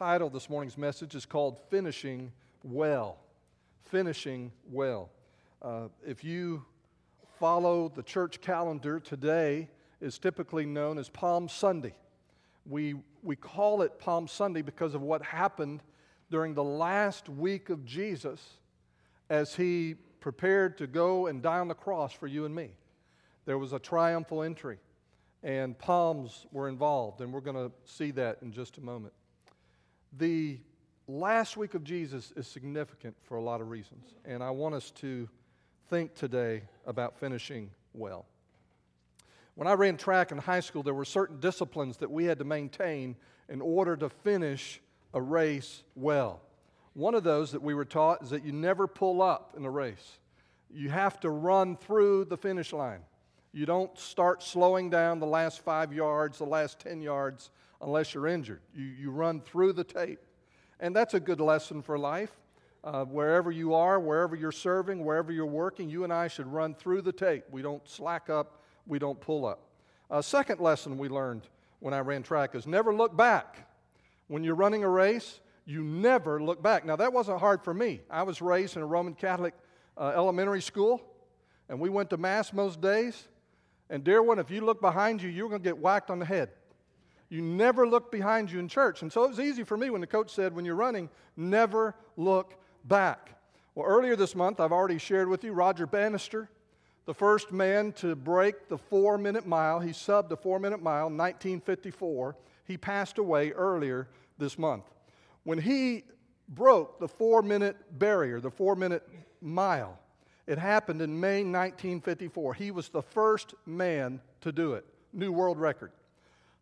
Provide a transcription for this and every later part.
title this morning's message is called Finishing Well. Finishing Well. Uh, if you follow the church calendar, today is typically known as Palm Sunday. We, we call it Palm Sunday because of what happened during the last week of Jesus as he prepared to go and die on the cross for you and me. There was a triumphal entry, and palms were involved, and we're going to see that in just a moment. The last week of Jesus is significant for a lot of reasons, and I want us to think today about finishing well. When I ran track in high school, there were certain disciplines that we had to maintain in order to finish a race well. One of those that we were taught is that you never pull up in a race. You have to run through the finish line. You don't start slowing down the last five yards, the last 10 yards, unless you're injured. You, you run through the tape. And that's a good lesson for life. Uh, wherever you are, wherever you're serving, wherever you're working, you and I should run through the tape. We don't slack up, we don't pull up. A second lesson we learned when I ran track is never look back. When you're running a race, you never look back. Now, that wasn't hard for me. I was raised in a Roman Catholic uh, elementary school, and we went to Mass most days. And, dear one, if you look behind you, you're going to get whacked on the head. You never look behind you in church. And so it was easy for me when the coach said, when you're running, never look back. Well, earlier this month, I've already shared with you Roger Bannister, the first man to break the four minute mile. He subbed the four minute mile in 1954. He passed away earlier this month. When he broke the four minute barrier, the four minute mile, it happened in May 1954. He was the first man to do it, new world record.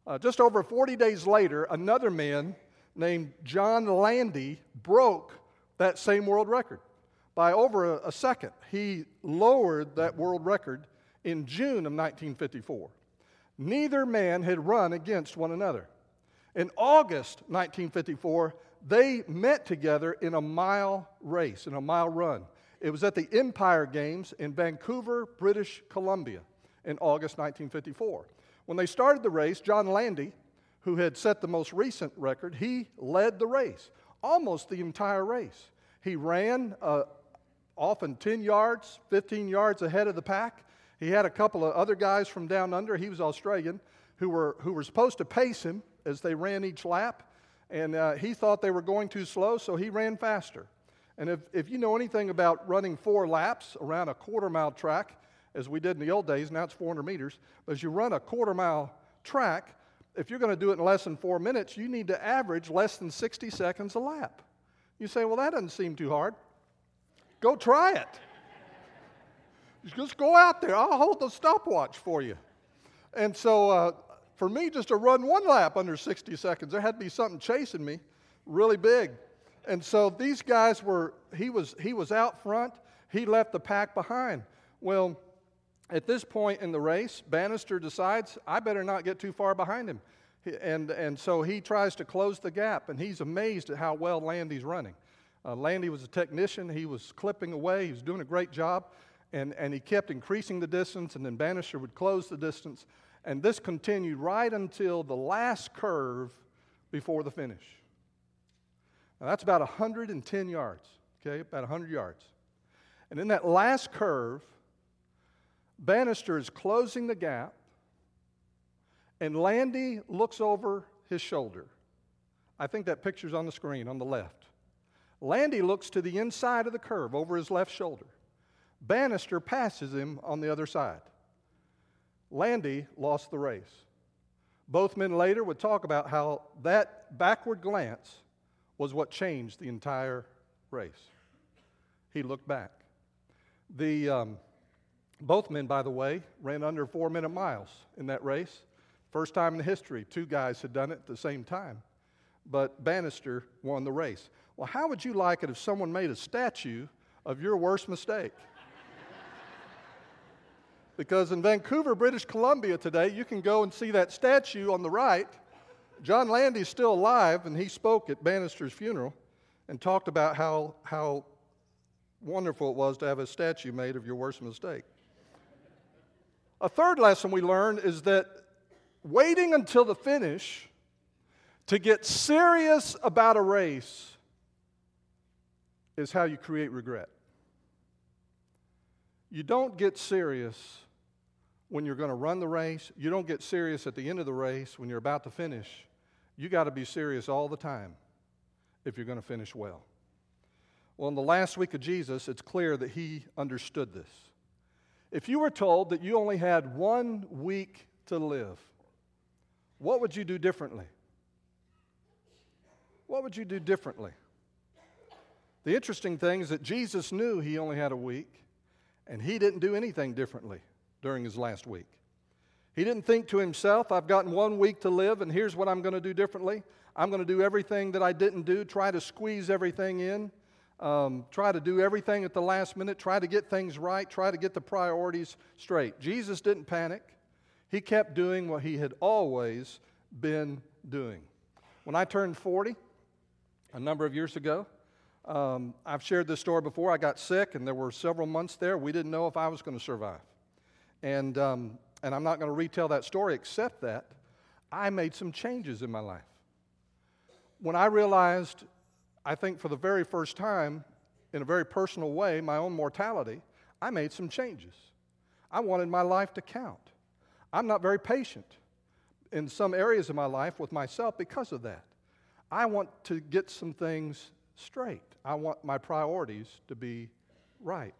Uh, just over 40 days later, another man named John Landy broke that same world record by over a, a second. He lowered that world record in June of 1954. Neither man had run against one another. In August 1954, they met together in a mile race, in a mile run. It was at the Empire Games in Vancouver, British Columbia, in August 1954. When they started the race, John Landy, who had set the most recent record, he led the race, almost the entire race. He ran uh, often 10 yards, 15 yards ahead of the pack. He had a couple of other guys from down under, he was Australian, who were, who were supposed to pace him as they ran each lap. And uh, he thought they were going too slow, so he ran faster. And if, if you know anything about running four laps around a quarter mile track, as we did in the old days, now it's 400 meters, but as you run a quarter mile track, if you're going to do it in less than four minutes, you need to average less than 60 seconds a lap. You say, well, that doesn't seem too hard. Go try it. Just go out there. I'll hold the stopwatch for you. And so, uh, for me, just to run one lap under 60 seconds, there had to be something chasing me really big. And so these guys were, he was, he was out front, he left the pack behind. Well, at this point in the race, Bannister decides, I better not get too far behind him. And, and so he tries to close the gap, and he's amazed at how well Landy's running. Uh, Landy was a technician, he was clipping away, he was doing a great job, and, and he kept increasing the distance, and then Bannister would close the distance. And this continued right until the last curve before the finish. Now, that's about 110 yards, okay, about 100 yards. And in that last curve, Bannister is closing the gap, and Landy looks over his shoulder. I think that picture's on the screen on the left. Landy looks to the inside of the curve over his left shoulder. Bannister passes him on the other side. Landy lost the race. Both men later would talk about how that backward glance was what changed the entire race. He looked back. The, um, both men, by the way, ran under four minute miles in that race. First time in history, two guys had done it at the same time. But Bannister won the race. Well, how would you like it if someone made a statue of your worst mistake? because in Vancouver, British Columbia today, you can go and see that statue on the right John Landy's still alive, and he spoke at Bannister's funeral and talked about how, how wonderful it was to have a statue made of your worst mistake. A third lesson we learned is that waiting until the finish To get serious about a race is how you create regret. You don't get serious when you're going to run the race. You don't get serious at the end of the race when you're about to finish. You got to be serious all the time if you're going to finish well. Well, in the last week of Jesus, it's clear that he understood this. If you were told that you only had one week to live, what would you do differently? What would you do differently? The interesting thing is that Jesus knew he only had a week, and he didn't do anything differently during his last week. He didn't think to himself, I've gotten one week to live, and here's what I'm going to do differently. I'm going to do everything that I didn't do, try to squeeze everything in, um, try to do everything at the last minute, try to get things right, try to get the priorities straight. Jesus didn't panic. He kept doing what he had always been doing. When I turned 40, a number of years ago, um, I've shared this story before. I got sick, and there were several months there we didn't know if I was going to survive. And, um, and I'm not going to retell that story except that I made some changes in my life. When I realized, I think for the very first time, in a very personal way, my own mortality, I made some changes. I wanted my life to count. I'm not very patient in some areas of my life with myself because of that. I want to get some things straight. I want my priorities to be right.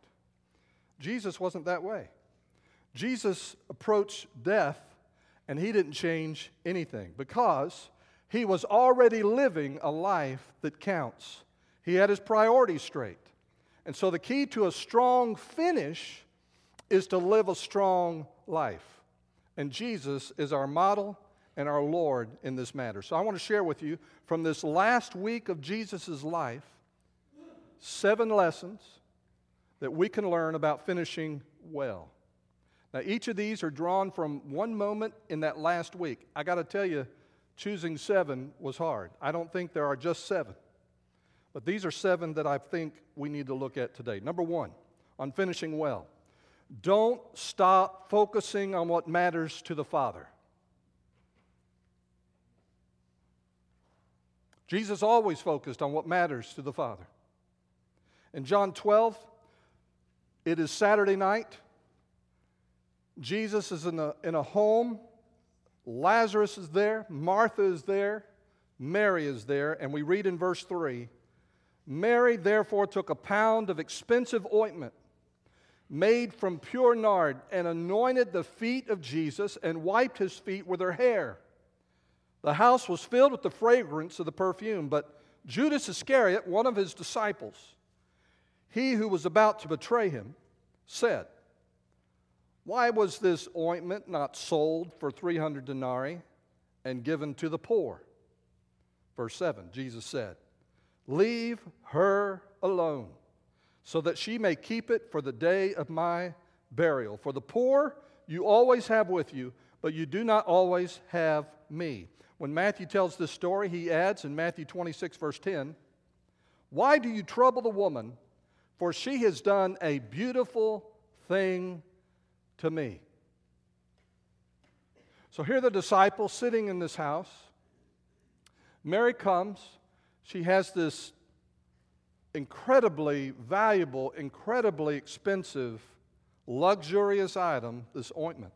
Jesus wasn't that way. Jesus approached death and he didn't change anything because he was already living a life that counts. He had his priorities straight. And so the key to a strong finish is to live a strong life. And Jesus is our model and our Lord in this matter. So I want to share with you from this last week of Jesus' life seven lessons that we can learn about finishing well. Now, each of these are drawn from one moment in that last week. I got to tell you, choosing seven was hard. I don't think there are just seven. But these are seven that I think we need to look at today. Number one, on finishing well, don't stop focusing on what matters to the Father. Jesus always focused on what matters to the Father. In John 12, it is Saturday night. Jesus is in a, in a home. Lazarus is there. Martha is there. Mary is there. And we read in verse 3 Mary therefore took a pound of expensive ointment made from pure nard and anointed the feet of Jesus and wiped his feet with her hair. The house was filled with the fragrance of the perfume, but Judas Iscariot, one of his disciples, he who was about to betray him, said, why was this ointment not sold for 300 denarii and given to the poor? Verse 7, Jesus said, Leave her alone, so that she may keep it for the day of my burial. For the poor you always have with you, but you do not always have me. When Matthew tells this story, he adds in Matthew 26, verse 10, Why do you trouble the woman? For she has done a beautiful thing to me. So here the disciples sitting in this house. Mary comes. She has this incredibly valuable, incredibly expensive, luxurious item, this ointment.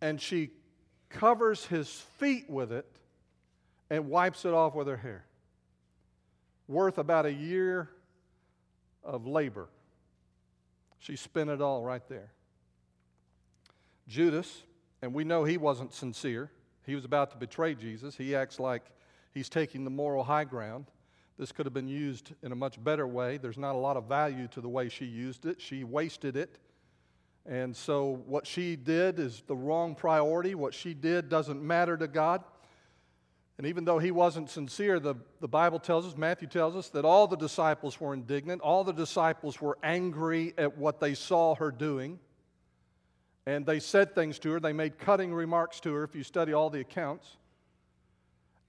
And she covers his feet with it and wipes it off with her hair. Worth about a year of labor. She spent it all right there. Judas, and we know he wasn't sincere. He was about to betray Jesus. He acts like he's taking the moral high ground. This could have been used in a much better way. There's not a lot of value to the way she used it. She wasted it. And so, what she did is the wrong priority. What she did doesn't matter to God. And even though he wasn't sincere, the, the Bible tells us, Matthew tells us, that all the disciples were indignant. All the disciples were angry at what they saw her doing. And they said things to her. They made cutting remarks to her if you study all the accounts.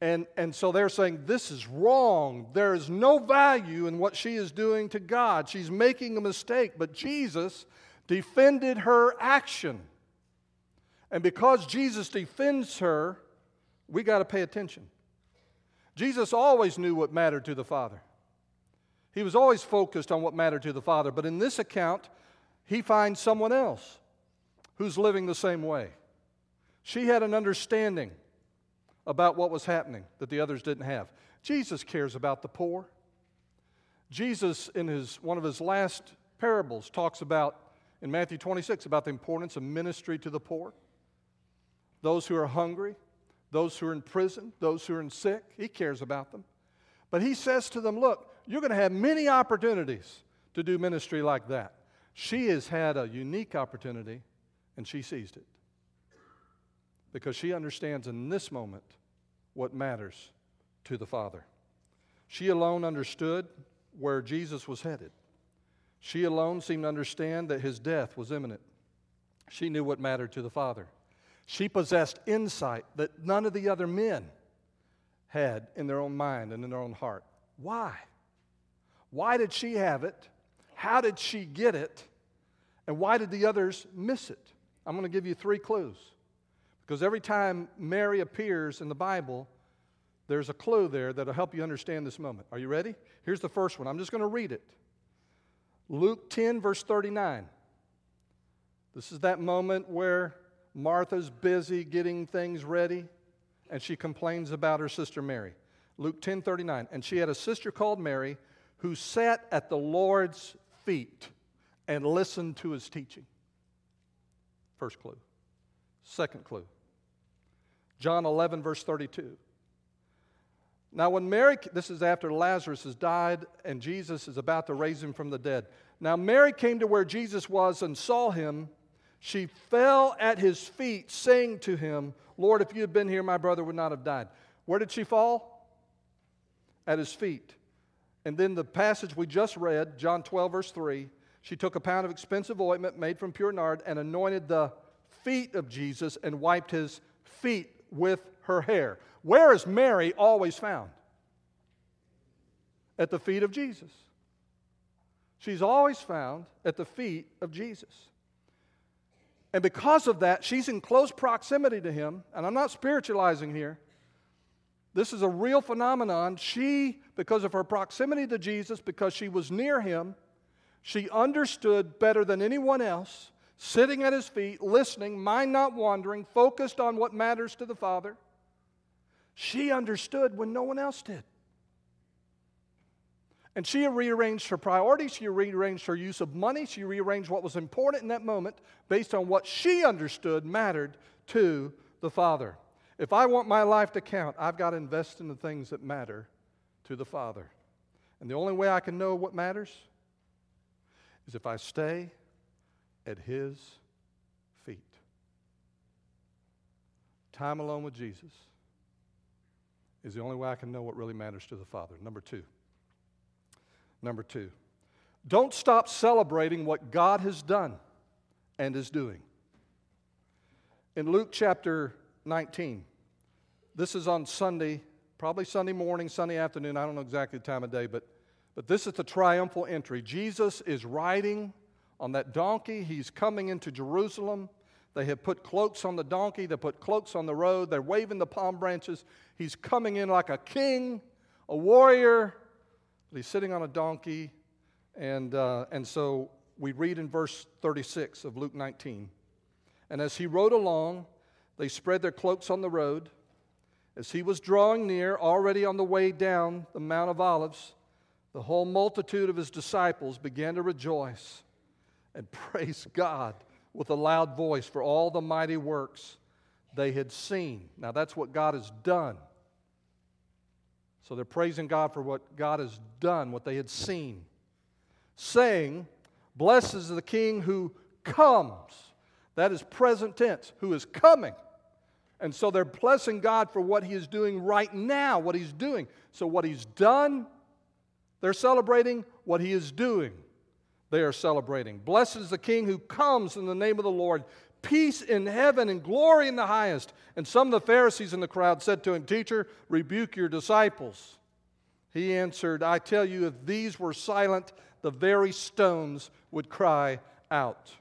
And, and so they're saying, This is wrong. There is no value in what she is doing to God. She's making a mistake. But Jesus defended her action. And because Jesus defends her, We got to pay attention. Jesus always knew what mattered to the Father. He was always focused on what mattered to the Father. But in this account, he finds someone else who's living the same way. She had an understanding about what was happening that the others didn't have. Jesus cares about the poor. Jesus, in his, one of his last parables, talks about, in Matthew 26, about the importance of ministry to the poor, those who are hungry, those who are in prison, those who are in sick. He cares about them. But he says to them, Look, you're going to have many opportunities to do ministry like that. She has had a unique opportunity and she seized it because she understands in this moment what matters to the Father. She alone understood where Jesus was headed. She alone seemed to understand that his death was imminent. She knew what mattered to the Father. She possessed insight that none of the other men had in their own mind and in their own heart. Why? Why did she have it? How did she get it? And why did the others miss it? I'm going to give you three clues. Because every time Mary appears in the Bible, there's a clue there that'll help you understand this moment. Are you ready? Here's the first one. I'm just going to read it. Luke 10, verse 39. This is that moment where Martha's busy getting things ready, and she complains about her sister Mary. Luke 10, 39. And she had a sister called Mary who sat at the Lord's feet and listened to his teaching. First clue. Second clue. John 11, verse 32. Now, when Mary, this is after Lazarus has died and Jesus is about to raise him from the dead. Now, Mary came to where Jesus was and saw him. She fell at his feet, saying to him, Lord, if you had been here, my brother would not have died. Where did she fall? At his feet. And then the passage we just read, John 12, verse 3, she took a pound of expensive ointment made from pure nard and anointed the feet of Jesus and wiped his feet with her hair. Where is Mary always found? At the feet of Jesus. She's always found at the feet of Jesus. And because of that, she's in close proximity to him. And I'm not spiritualizing here. This is a real phenomenon. She, because of her proximity to Jesus, because she was near him, she understood better than anyone else sitting at his feet, listening, mind not wandering, focused on what matters to the Father. She understood when no one else did. And she rearranged her priorities, she rearranged her use of money, she rearranged what was important in that moment based on what she understood mattered to the Father. If I want my life to count, I've got to invest in the things that matter to the Father. And the only way I can know what matters is if I stay at His feet. Time alone with Jesus is the only way I can know what really matters to the Father. Number two. Number two. Don't stop celebrating what God has done and is doing. In Luke chapter 19, this is on Sunday, probably Sunday morning, Sunday afternoon, I don't know exactly the time of day, but, but this is the triumphal entry. Jesus is riding on that donkey. He's coming into Jerusalem. They have put cloaks on the donkey, they put cloaks on the road, they're waving the palm branches. He's coming in like a king, a warrior. But he's sitting on a donkey. And, uh, and so we read in verse 36 of Luke 19. And as he rode along, they spread their cloaks on the road. As he was drawing near, already on the way down the Mount of Olives, the whole multitude of his disciples began to rejoice and praise God with a loud voice for all the mighty works they had seen. Now, that's what God has done. So they're praising God for what God has done, what they had seen, saying, Blessed is the King who comes. That is present tense, who is coming. And so they're blessing God for what He is doing right now, what He's doing. So, what He's done, they're celebrating. What He is doing, they are celebrating. Blessed is the King who comes in the name of the Lord. Peace in heaven and glory in the highest. And some of the Pharisees in the crowd said to him, Teacher, rebuke your disciples. He answered, I tell you, if these were silent, the very stones would cry out.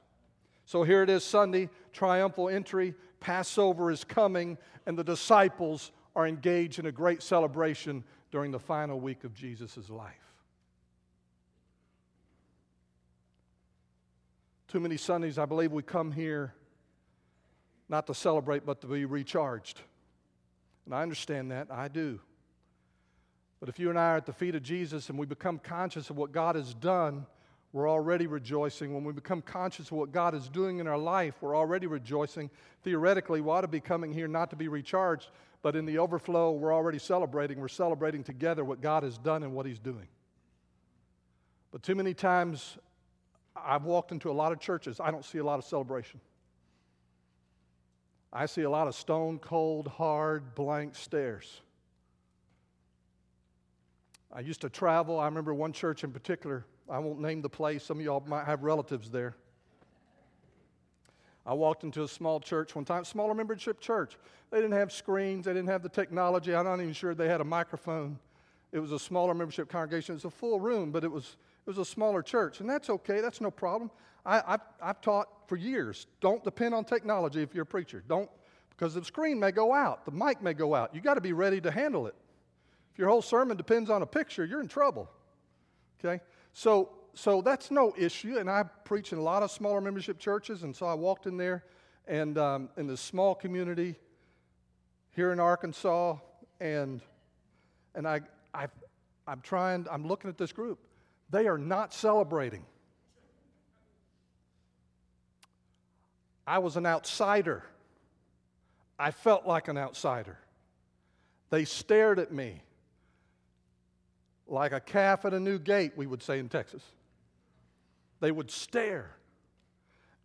So here it is, Sunday, triumphal entry Passover is coming, and the disciples are engaged in a great celebration during the final week of Jesus' life. Too many Sundays, I believe, we come here not to celebrate, but to be recharged. And I understand that, I do. But if you and I are at the feet of Jesus and we become conscious of what God has done, we're already rejoicing. When we become conscious of what God is doing in our life, we're already rejoicing. Theoretically, we ought to be coming here not to be recharged, but in the overflow, we're already celebrating. We're celebrating together what God has done and what He's doing. But too many times, I've walked into a lot of churches, I don't see a lot of celebration. I see a lot of stone cold, hard, blank stares. I used to travel. I remember one church in particular. I won't name the place. Some of y'all might have relatives there. I walked into a small church one time, smaller membership church. They didn't have screens, they didn't have the technology. I'm not even sure they had a microphone. It was a smaller membership congregation. It was a full room, but it was, it was a smaller church. And that's okay, that's no problem. I, I've, I've taught for years don't depend on technology if you're a preacher. Don't, because the screen may go out, the mic may go out. you got to be ready to handle it. If your whole sermon depends on a picture, you're in trouble. Okay? So, so that's no issue. And I preach in a lot of smaller membership churches, and so I walked in there and um, in this small community here in Arkansas, and and I, I I'm trying. I'm looking at this group. They are not celebrating. I was an outsider. I felt like an outsider. They stared at me like a calf at a new gate, we would say in Texas. They would stare.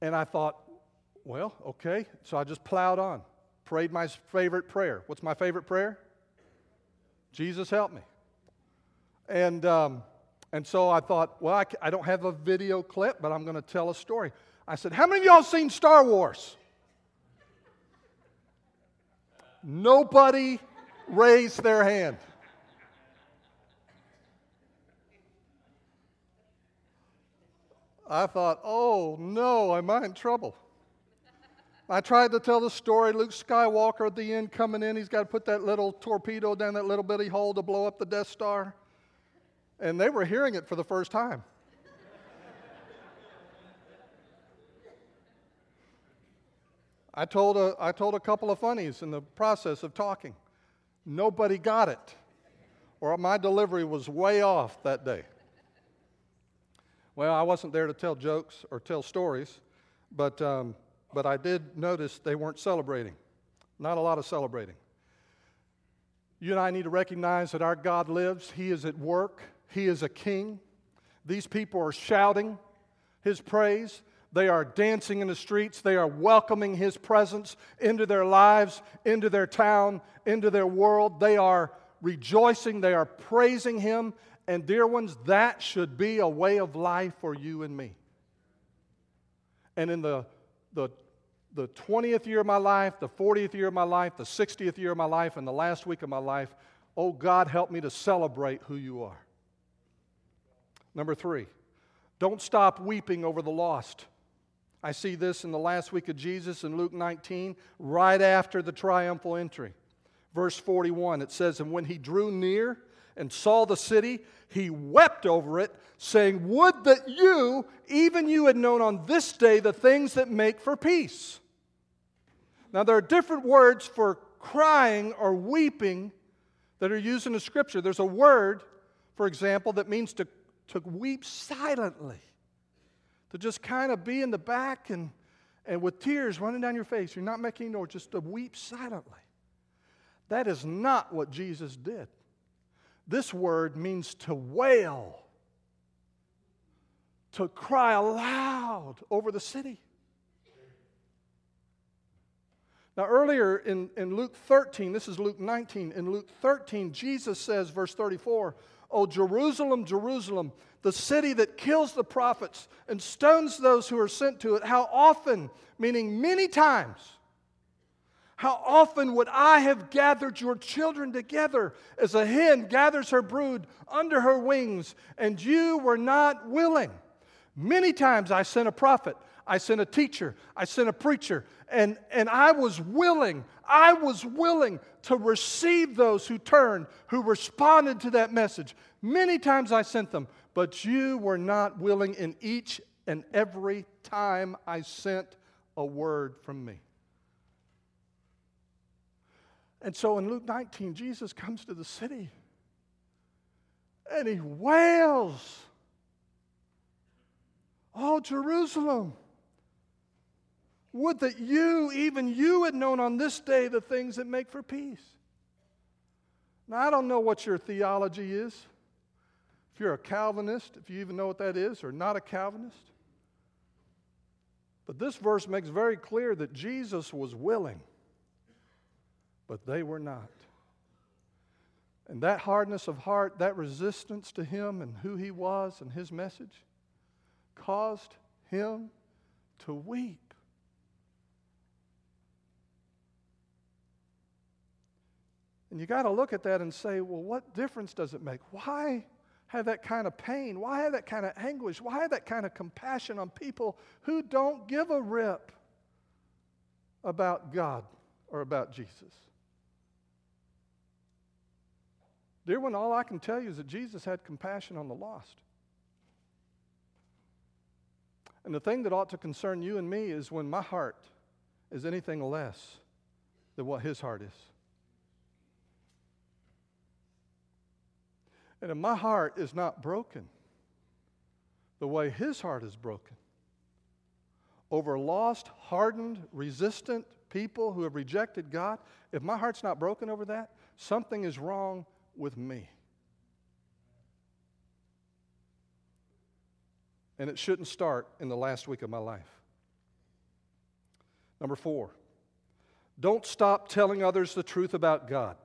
And I thought, well, okay. So I just plowed on, prayed my favorite prayer. What's my favorite prayer? Jesus, help me. And, um, and so I thought, well, I, I don't have a video clip, but I'm going to tell a story. I said, How many of y'all seen Star Wars? Nobody raised their hand. I thought, oh no, am I in trouble? I tried to tell the story. Luke Skywalker at the end coming in, he's got to put that little torpedo down that little bitty hole to blow up the Death Star. And they were hearing it for the first time. I told, a, I told a couple of funnies in the process of talking. Nobody got it, or my delivery was way off that day. Well, I wasn't there to tell jokes or tell stories, but, um, but I did notice they weren't celebrating. Not a lot of celebrating. You and I need to recognize that our God lives, He is at work, He is a king. These people are shouting His praise. They are dancing in the streets. They are welcoming His presence into their lives, into their town, into their world. They are rejoicing. They are praising Him. And, dear ones, that should be a way of life for you and me. And in the, the, the 20th year of my life, the 40th year of my life, the 60th year of my life, and the last week of my life, oh God, help me to celebrate who you are. Number three, don't stop weeping over the lost. I see this in the last week of Jesus in Luke 19, right after the triumphal entry. Verse 41, it says, And when he drew near and saw the city, he wept over it, saying, Would that you, even you, had known on this day the things that make for peace. Now, there are different words for crying or weeping that are used in the scripture. There's a word, for example, that means to, to weep silently, to just kind of be in the back and, and with tears running down your face. You're not making noise, just to weep silently. That is not what Jesus did. This word means to wail, to cry aloud over the city. Now, earlier in, in Luke 13, this is Luke 19, in Luke 13, Jesus says, verse 34, Oh, Jerusalem, Jerusalem, the city that kills the prophets and stones those who are sent to it, how often, meaning many times, how often would I have gathered your children together as a hen gathers her brood under her wings, and you were not willing? Many times I sent a prophet, I sent a teacher, I sent a preacher, and, and I was willing, I was willing to receive those who turned, who responded to that message. Many times I sent them, but you were not willing in each and every time I sent a word from me. And so in Luke 19, Jesus comes to the city and he wails, Oh, Jerusalem, would that you, even you, had known on this day the things that make for peace. Now, I don't know what your theology is. You're a Calvinist, if you even know what that is, or not a Calvinist. But this verse makes very clear that Jesus was willing, but they were not. And that hardness of heart, that resistance to him and who he was and his message, caused him to weep. And you got to look at that and say, well, what difference does it make? Why have that kind of pain? Why have that kind of anguish? Why have that kind of compassion on people who don't give a rip about God or about Jesus? Dear one, all I can tell you is that Jesus had compassion on the lost. And the thing that ought to concern you and me is when my heart is anything less than what his heart is. And if my heart is not broken the way his heart is broken over lost, hardened, resistant people who have rejected God, if my heart's not broken over that, something is wrong with me. And it shouldn't start in the last week of my life. Number four, don't stop telling others the truth about God.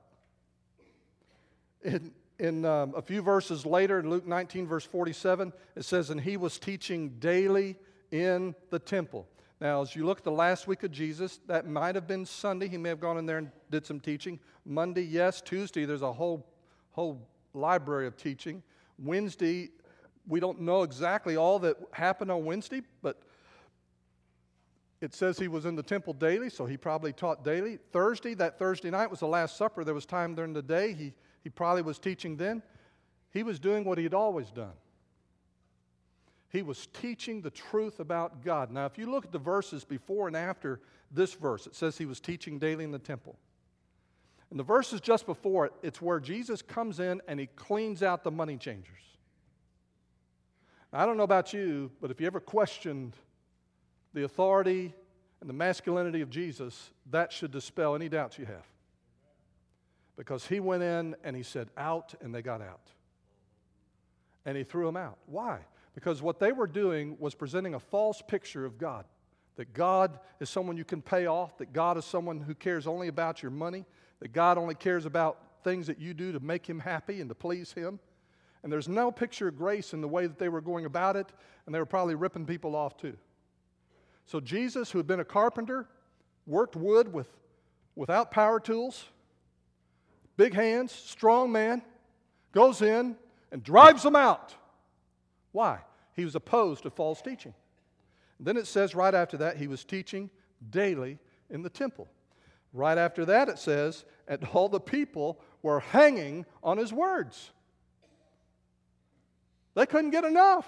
In, in um, a few verses later, in Luke 19, verse 47, it says, And he was teaching daily in the temple. Now, as you look at the last week of Jesus, that might have been Sunday. He may have gone in there and did some teaching. Monday, yes. Tuesday, there's a whole, whole library of teaching. Wednesday, we don't know exactly all that happened on Wednesday, but it says he was in the temple daily, so he probably taught daily. Thursday, that Thursday night was the Last Supper. There was time during the day. He he probably was teaching then. He was doing what he had always done. He was teaching the truth about God. Now, if you look at the verses before and after this verse, it says he was teaching daily in the temple. And the verses just before it, it's where Jesus comes in and he cleans out the money changers. Now, I don't know about you, but if you ever questioned the authority and the masculinity of Jesus, that should dispel any doubts you have because he went in and he said, Out, and they got out. And he threw them out. Why? Because what they were doing was presenting a false picture of God. That God is someone you can pay off, that God is someone who cares only about your money, that God only cares about things that you do to make him happy and to please him. And there's no picture of grace in the way that they were going about it, and they were probably ripping people off too. So Jesus, who had been a carpenter, worked wood with, without power tools, big hands, strong man, goes in and drives them out. Why? He was opposed to false teaching. then it says right after that, he was teaching daily in the temple. Right after that, it says, and all the people were hanging on his words. They couldn't get enough.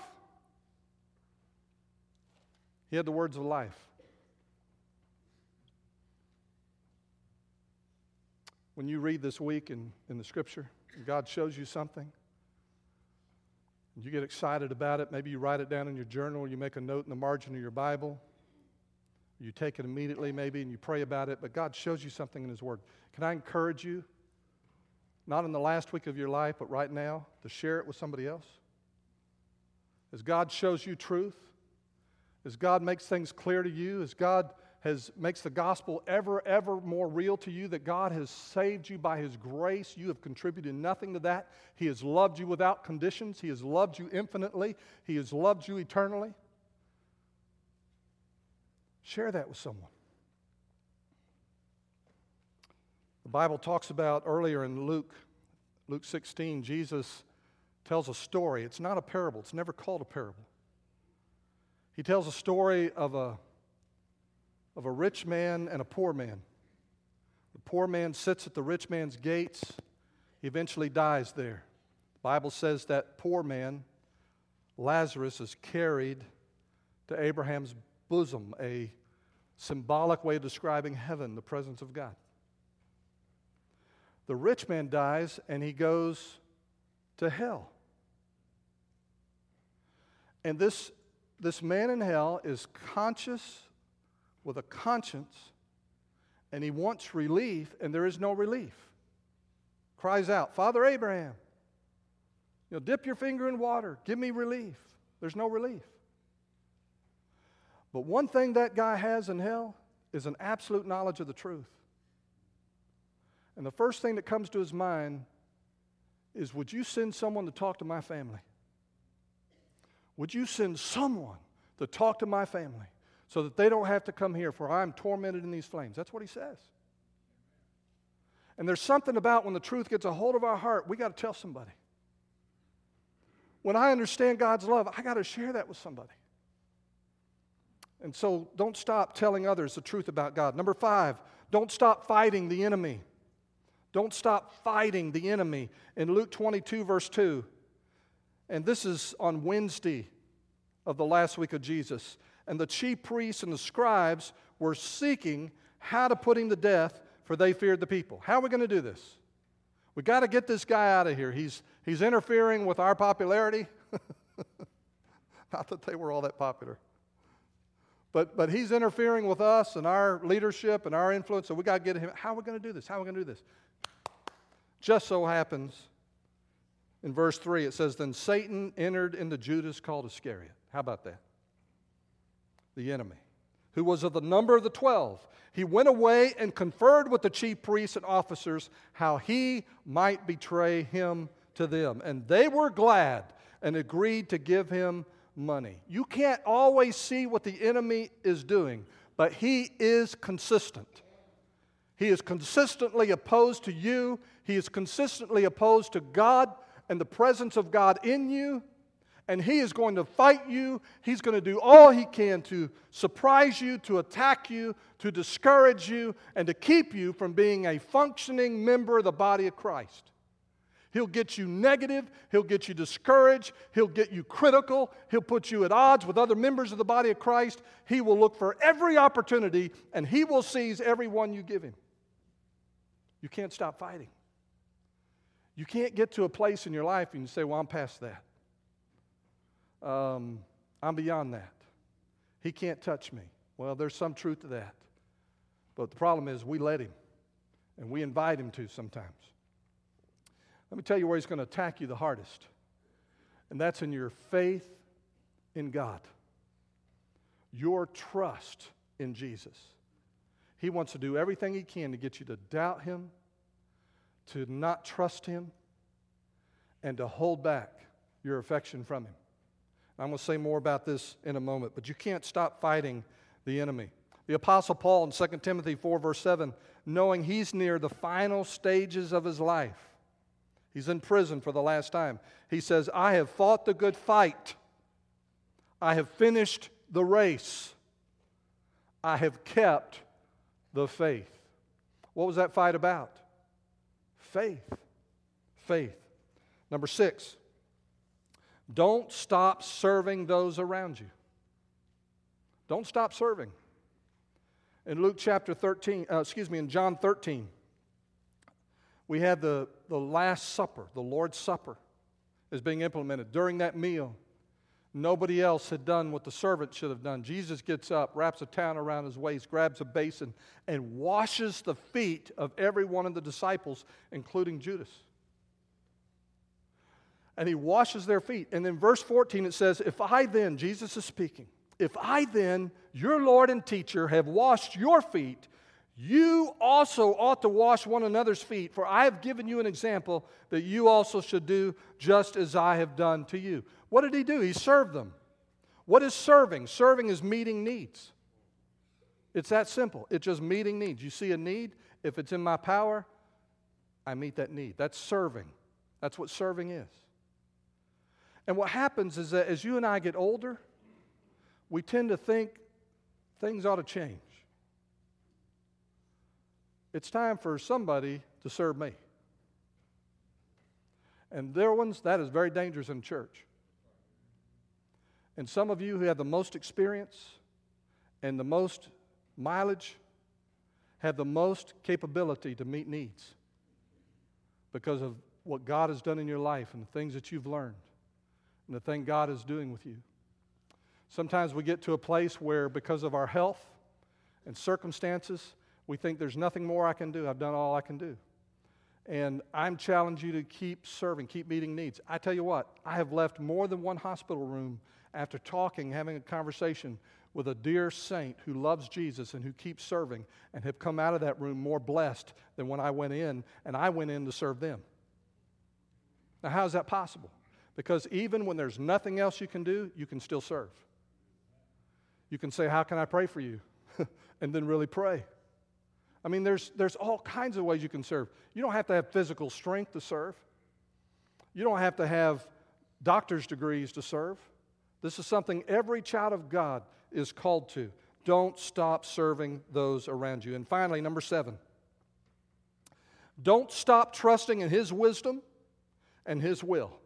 He had the words of life. When you read this week in, in the scripture, God shows you something, and you get excited about it, maybe you write it down in your journal, you make a note in the margin of your Bible, you take it immediately maybe and you pray about it, but God shows you something in His Word. Can I encourage you, not in the last week of your life, but right now, to share it with somebody else? As God shows you truth, as God makes things clear to you, as God has, makes the gospel ever, ever more real to you that God has saved you by His grace. You have contributed nothing to that. He has loved you without conditions, He has loved you infinitely, He has loved you eternally. Share that with someone. The Bible talks about earlier in Luke, Luke 16, Jesus tells a story. It's not a parable, it's never called a parable. He tells a story of a, of a rich man and a poor man. The poor man sits at the rich man's gates. He eventually dies there. The Bible says that poor man, Lazarus, is carried to Abraham's bosom, a symbolic way of describing heaven, the presence of God. The rich man dies and he goes to hell. And this, this man in hell is conscious with a conscience and he wants relief, and there is no relief. Cries out, Father Abraham, you know, dip your finger in water, give me relief. There's no relief. But one thing that guy has in hell is an absolute knowledge of the truth. And the first thing that comes to his mind is Would you send someone to talk to my family? Would you send someone to talk to my family so that they don't have to come here, for I'm tormented in these flames? That's what he says. And there's something about when the truth gets a hold of our heart, we got to tell somebody. When I understand God's love, I got to share that with somebody. And so don't stop telling others the truth about God. Number five, don't stop fighting the enemy. Don't stop fighting the enemy. In Luke 22, verse 2, and this is on Wednesday of the last week of Jesus, and the chief priests and the scribes were seeking how to put him to death, for they feared the people. How are we going to do this? We got to get this guy out of here. He's, he's interfering with our popularity. Not that they were all that popular. But, but he's interfering with us and our leadership and our influence, so we got to get him. How are we going to do this? How are we going to do this? Just so happens in verse 3, it says, Then Satan entered into Judas called Iscariot. How about that? The enemy, who was of the number of the twelve. He went away and conferred with the chief priests and officers how he might betray him to them. And they were glad and agreed to give him money. You can't always see what the enemy is doing, but he is consistent. He is consistently opposed to you, he is consistently opposed to God and the presence of God in you. And he is going to fight you. He's going to do all he can to surprise you, to attack you, to discourage you, and to keep you from being a functioning member of the body of Christ. He'll get you negative. He'll get you discouraged. He'll get you critical. He'll put you at odds with other members of the body of Christ. He will look for every opportunity and he will seize every one you give him. You can't stop fighting. You can't get to a place in your life and you say, Well, I'm past that. Um, I'm beyond that. He can't touch me. Well, there's some truth to that. But the problem is, we let him and we invite him to sometimes. Let me tell you where he's going to attack you the hardest, and that's in your faith in God, your trust in Jesus. He wants to do everything he can to get you to doubt him, to not trust him, and to hold back your affection from him. I'm going to say more about this in a moment, but you can't stop fighting the enemy. The Apostle Paul in 2 Timothy 4, verse 7, knowing he's near the final stages of his life, He's in prison for the last time. He says, I have fought the good fight. I have finished the race. I have kept the faith. What was that fight about? Faith. Faith. Number six, don't stop serving those around you. Don't stop serving. In Luke chapter 13, uh, excuse me, in John 13, we had the, the Last Supper, the Lord's Supper, is being implemented. During that meal, nobody else had done what the servant should have done. Jesus gets up, wraps a towel around his waist, grabs a basin, and washes the feet of every one of the disciples, including Judas. And he washes their feet. And then, verse 14, it says, If I then, Jesus is speaking, if I then, your Lord and teacher, have washed your feet, you also ought to wash one another's feet, for I have given you an example that you also should do just as I have done to you. What did he do? He served them. What is serving? Serving is meeting needs. It's that simple. It's just meeting needs. You see a need, if it's in my power, I meet that need. That's serving. That's what serving is. And what happens is that as you and I get older, we tend to think things ought to change. It's time for somebody to serve me. And there ones, that is very dangerous in church. And some of you who have the most experience and the most mileage have the most capability to meet needs because of what God has done in your life and the things that you've learned and the thing God is doing with you. Sometimes we get to a place where, because of our health and circumstances, we think there's nothing more I can do. I've done all I can do. And I'm challenging you to keep serving, keep meeting needs. I tell you what, I have left more than one hospital room after talking, having a conversation with a dear saint who loves Jesus and who keeps serving, and have come out of that room more blessed than when I went in, and I went in to serve them. Now, how is that possible? Because even when there's nothing else you can do, you can still serve. You can say, How can I pray for you? and then really pray. I mean, there's, there's all kinds of ways you can serve. You don't have to have physical strength to serve, you don't have to have doctor's degrees to serve. This is something every child of God is called to. Don't stop serving those around you. And finally, number seven, don't stop trusting in His wisdom and His will.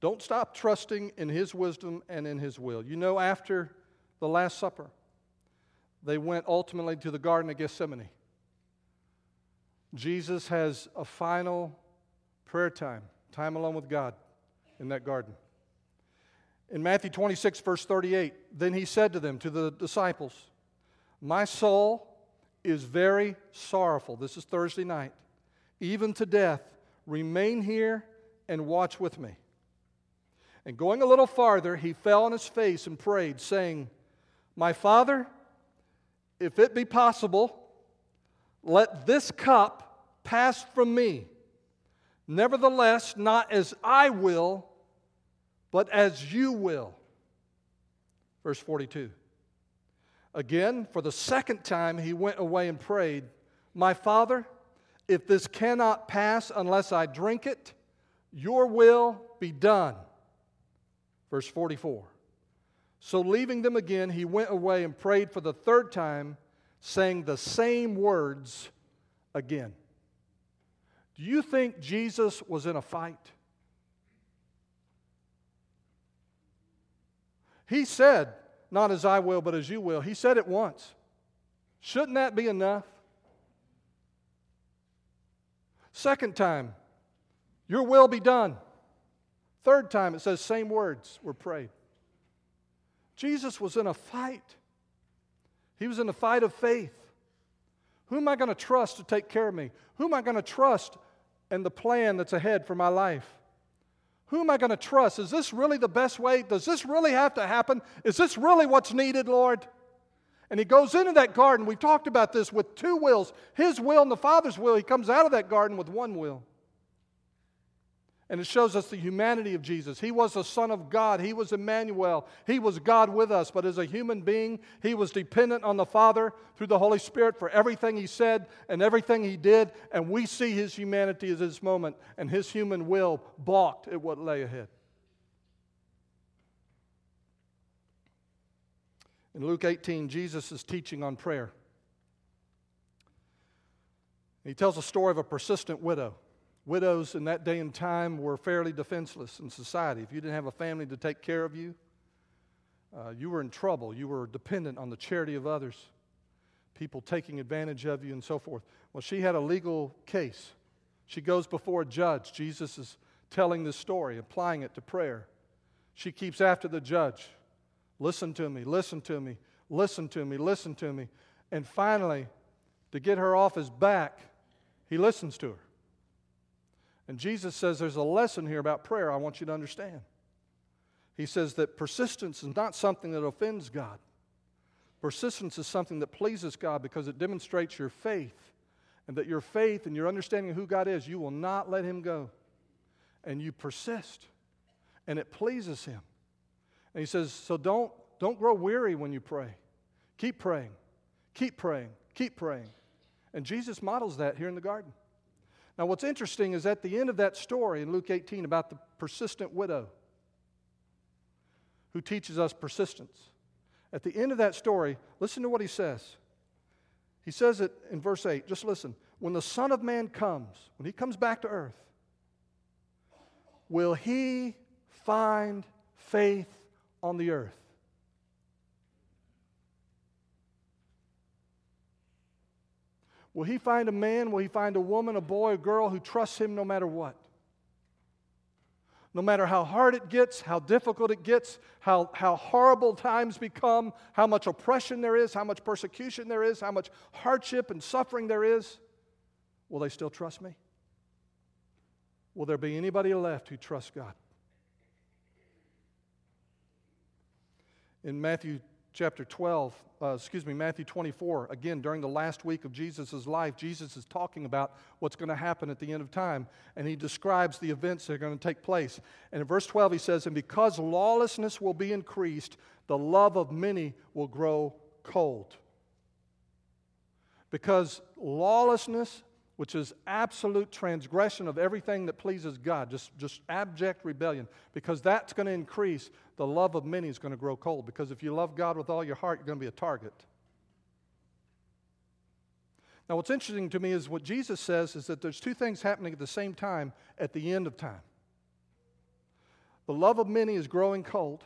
Don't stop trusting in His wisdom and in His will. You know, after the Last Supper, they went ultimately to the Garden of Gethsemane. Jesus has a final prayer time, time alone with God in that garden. In Matthew 26, verse 38, then he said to them, to the disciples, My soul is very sorrowful. This is Thursday night, even to death. Remain here and watch with me. And going a little farther, he fell on his face and prayed, saying, My Father, if it be possible, let this cup pass from me. Nevertheless, not as I will, but as you will. Verse 42. Again, for the second time, he went away and prayed, My Father, if this cannot pass unless I drink it, your will be done. Verse 44. So, leaving them again, he went away and prayed for the third time, saying the same words again. Do you think Jesus was in a fight? He said, Not as I will, but as you will. He said it once. Shouldn't that be enough? Second time, Your will be done. Third time, it says, Same words were prayed. Jesus was in a fight. He was in a fight of faith. Who am I going to trust to take care of me? Who am I going to trust in the plan that's ahead for my life? Who am I going to trust? Is this really the best way? Does this really have to happen? Is this really what's needed, Lord? And he goes into that garden. We've talked about this with two wills his will and the Father's will. He comes out of that garden with one will. And it shows us the humanity of Jesus. He was a Son of God. He was Emmanuel. He was God with us. But as a human being, he was dependent on the Father through the Holy Spirit for everything he said and everything he did. And we see his humanity at this moment and his human will balked at what lay ahead. In Luke 18, Jesus is teaching on prayer. He tells a story of a persistent widow. Widows in that day and time were fairly defenseless in society. If you didn't have a family to take care of you, uh, you were in trouble. You were dependent on the charity of others, people taking advantage of you, and so forth. Well, she had a legal case. She goes before a judge. Jesus is telling this story, applying it to prayer. She keeps after the judge. Listen to me, listen to me, listen to me, listen to me. And finally, to get her off his back, he listens to her. And Jesus says there's a lesson here about prayer I want you to understand. He says that persistence is not something that offends God. Persistence is something that pleases God because it demonstrates your faith. And that your faith and your understanding of who God is, you will not let Him go. And you persist. And it pleases Him. And He says, so don't, don't grow weary when you pray. Keep praying. Keep praying. Keep praying. And Jesus models that here in the garden. Now, what's interesting is at the end of that story in Luke 18 about the persistent widow, who teaches us persistence. At the end of that story, listen to what he says. He says it in verse 8. Just listen. When the Son of Man comes, when he comes back to earth, will he find faith on the earth? Will he find a man? Will he find a woman, a boy, a girl who trusts him no matter what? No matter how hard it gets, how difficult it gets, how, how horrible times become, how much oppression there is, how much persecution there is, how much hardship and suffering there is, will they still trust me? Will there be anybody left who trusts God? In Matthew chapter 12, uh, excuse me, Matthew 24, again, during the last week of Jesus' life, Jesus is talking about what's going to happen at the end of time, and he describes the events that are going to take place. And in verse 12, he says, And because lawlessness will be increased, the love of many will grow cold. Because lawlessness which is absolute transgression of everything that pleases God, just, just abject rebellion, because that's going to increase, the love of many is going to grow cold. Because if you love God with all your heart, you're going to be a target. Now, what's interesting to me is what Jesus says is that there's two things happening at the same time at the end of time. The love of many is growing cold,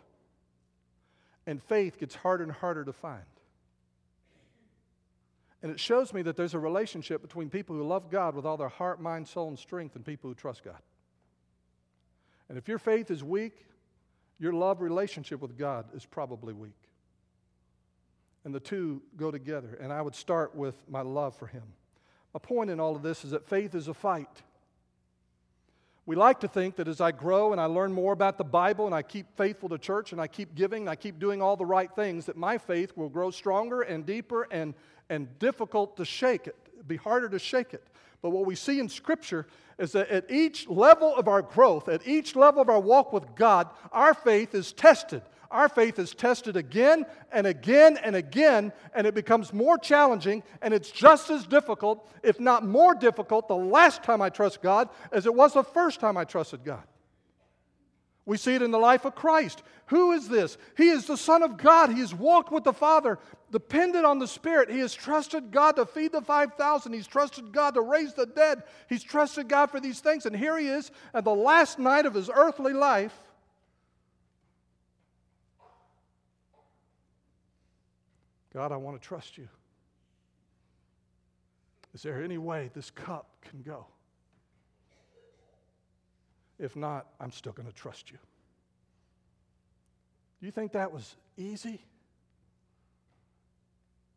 and faith gets harder and harder to find. And it shows me that there's a relationship between people who love God with all their heart, mind, soul, and strength and people who trust God. And if your faith is weak, your love relationship with God is probably weak. And the two go together. And I would start with my love for Him. My point in all of this is that faith is a fight. We like to think that as I grow and I learn more about the Bible and I keep faithful to church and I keep giving and I keep doing all the right things, that my faith will grow stronger and deeper and and difficult to shake it. It'd be harder to shake it. But what we see in Scripture is that at each level of our growth, at each level of our walk with God, our faith is tested. Our faith is tested again and again and again, and it becomes more challenging, and it's just as difficult, if not more difficult, the last time I trust God as it was the first time I trusted God. We see it in the life of Christ. Who is this? He is the Son of God. He has walked with the Father, dependent on the Spirit. He has trusted God to feed the 5,000. He's trusted God to raise the dead. He's trusted God for these things. And here he is at the last night of his earthly life. God, I want to trust you. Is there any way this cup can go? If not, I'm still going to trust you. Do you think that was easy?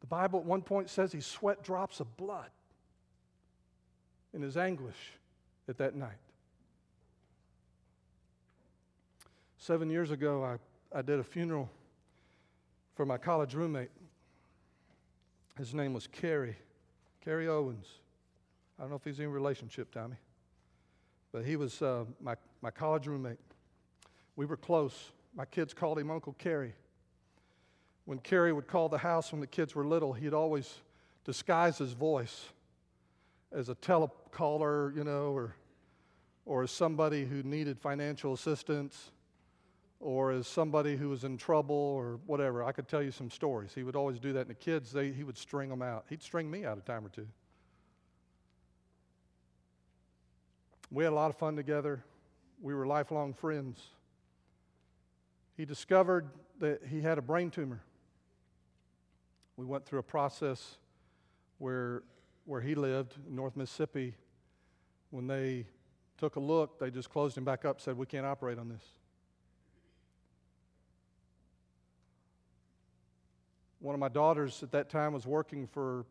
The Bible at one point says he sweat drops of blood in his anguish at that night. Seven years ago, I, I did a funeral for my college roommate. His name was Kerry, Kerry Owens. I don't know if he's in relationship, Tommy. But he was uh, my, my college roommate. We were close. My kids called him Uncle Kerry. When Kerry would call the house when the kids were little, he'd always disguise his voice as a telecaller, you know, or, or as somebody who needed financial assistance, or as somebody who was in trouble, or whatever. I could tell you some stories. He would always do that, and the kids, they, he would string them out. He'd string me out a time or two. We had a lot of fun together. We were lifelong friends. He discovered that he had a brain tumor. We went through a process where, where he lived in North Mississippi. When they took a look, they just closed him back up, said, We can't operate on this. One of my daughters at that time was working for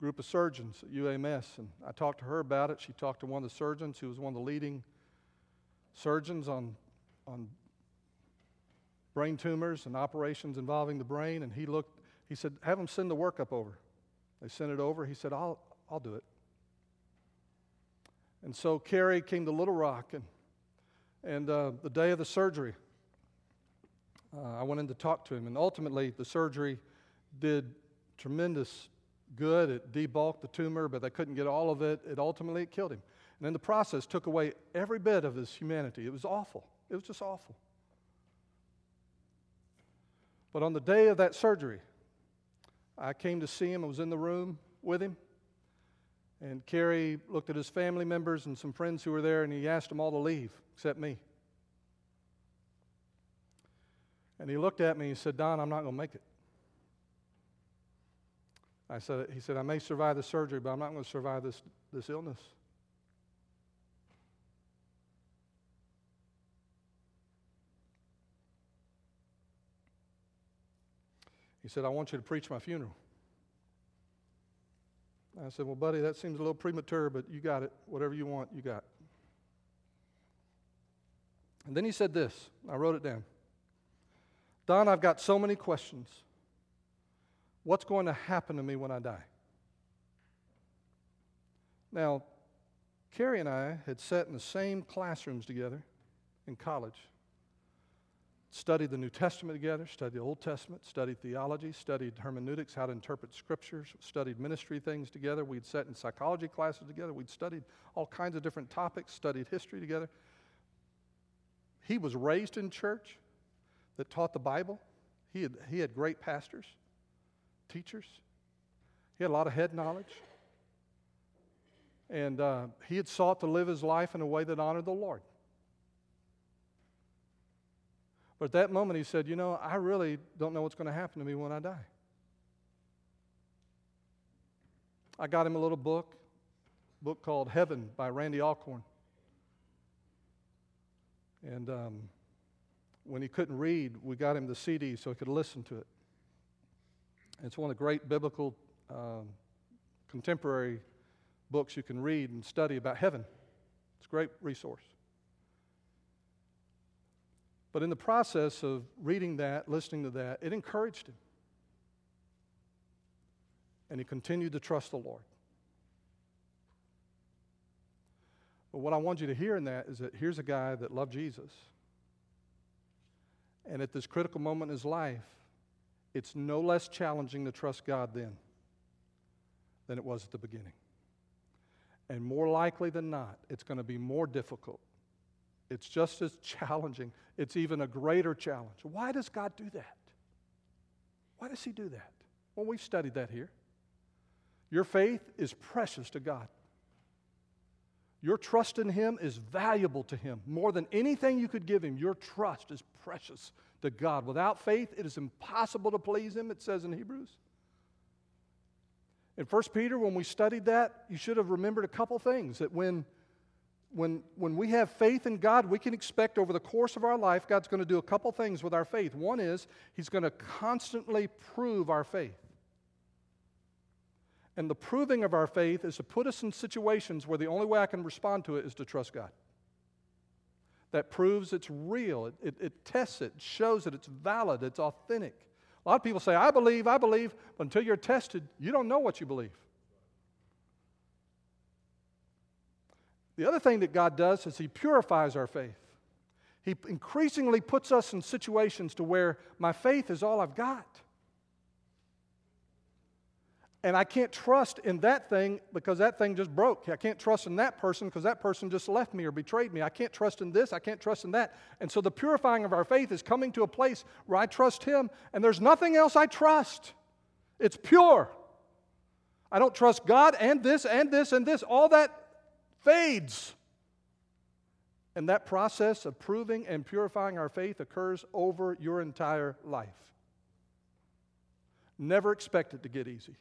group of surgeons at UAMS, and I talked to her about it. She talked to one of the surgeons who was one of the leading surgeons on, on brain tumors and operations involving the brain, and he looked, he said, have them send the workup over. They sent it over. He said, I'll, I'll do it. And so Kerry came to Little Rock, and, and uh, the day of the surgery, uh, I went in to talk to him, and ultimately the surgery did tremendous good. It debulked the tumor, but they couldn't get all of it. It ultimately it killed him. And in the process, took away every bit of his humanity. It was awful. It was just awful. But on the day of that surgery, I came to see him. I was in the room with him. And Kerry looked at his family members and some friends who were there, and he asked them all to leave except me. And he looked at me and he said, Don, I'm not going to make it. I said, he said, I may survive the surgery, but I'm not going to survive this, this illness. He said, I want you to preach my funeral. I said, Well, buddy, that seems a little premature, but you got it. Whatever you want, you got. And then he said this. I wrote it down. Don, I've got so many questions. What's going to happen to me when I die? Now, Kerry and I had sat in the same classrooms together in college studied the New Testament together, studied the Old Testament, studied theology, studied hermeneutics, how to interpret scriptures, studied ministry things together. We'd sat in psychology classes together. We'd studied all kinds of different topics, studied history together. He was raised in church that taught the Bible. He had, he had great pastors, teachers. He had a lot of head knowledge. And uh, he had sought to live his life in a way that honored the Lord. But at that moment, he said, You know, I really don't know what's going to happen to me when I die. I got him a little book, book called Heaven by Randy Alcorn. And um, when he couldn't read, we got him the CD so he could listen to it. It's one of the great biblical um, contemporary books you can read and study about heaven. It's a great resource. But in the process of reading that, listening to that, it encouraged him. And he continued to trust the Lord. But what I want you to hear in that is that here's a guy that loved Jesus. And at this critical moment in his life, it's no less challenging to trust God then than it was at the beginning. And more likely than not, it's going to be more difficult it's just as challenging. It's even a greater challenge. Why does God do that? Why does He do that? Well, we've studied that here. Your faith is precious to God. Your trust in Him is valuable to Him. More than anything you could give Him, your trust is precious to God. Without faith, it is impossible to please Him, it says in Hebrews. In 1 Peter, when we studied that, you should have remembered a couple things. That when when, when we have faith in God, we can expect over the course of our life, God's going to do a couple things with our faith. One is, He's going to constantly prove our faith. And the proving of our faith is to put us in situations where the only way I can respond to it is to trust God. That proves it's real, it, it, it tests it, shows that it's valid, it's authentic. A lot of people say, I believe, I believe, but until you're tested, you don't know what you believe. The other thing that God does is He purifies our faith. He increasingly puts us in situations to where my faith is all I've got. And I can't trust in that thing because that thing just broke. I can't trust in that person because that person just left me or betrayed me. I can't trust in this. I can't trust in that. And so the purifying of our faith is coming to a place where I trust Him and there's nothing else I trust. It's pure. I don't trust God and this and this and this. All that fades. And that process of proving and purifying our faith occurs over your entire life. Never expect it to get easy.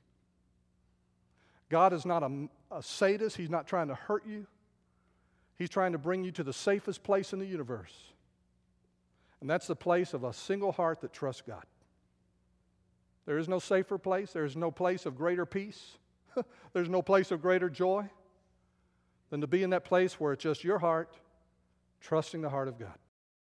God is not a, a, sadist, He's not trying to hurt you. He's trying to bring you to the safest place in the universe. And that's the place of a single heart that trusts God. There is no safer place, there is no place of greater peace, there's no place of greater joy than to be in that place where it's just your heart trusting the heart of God.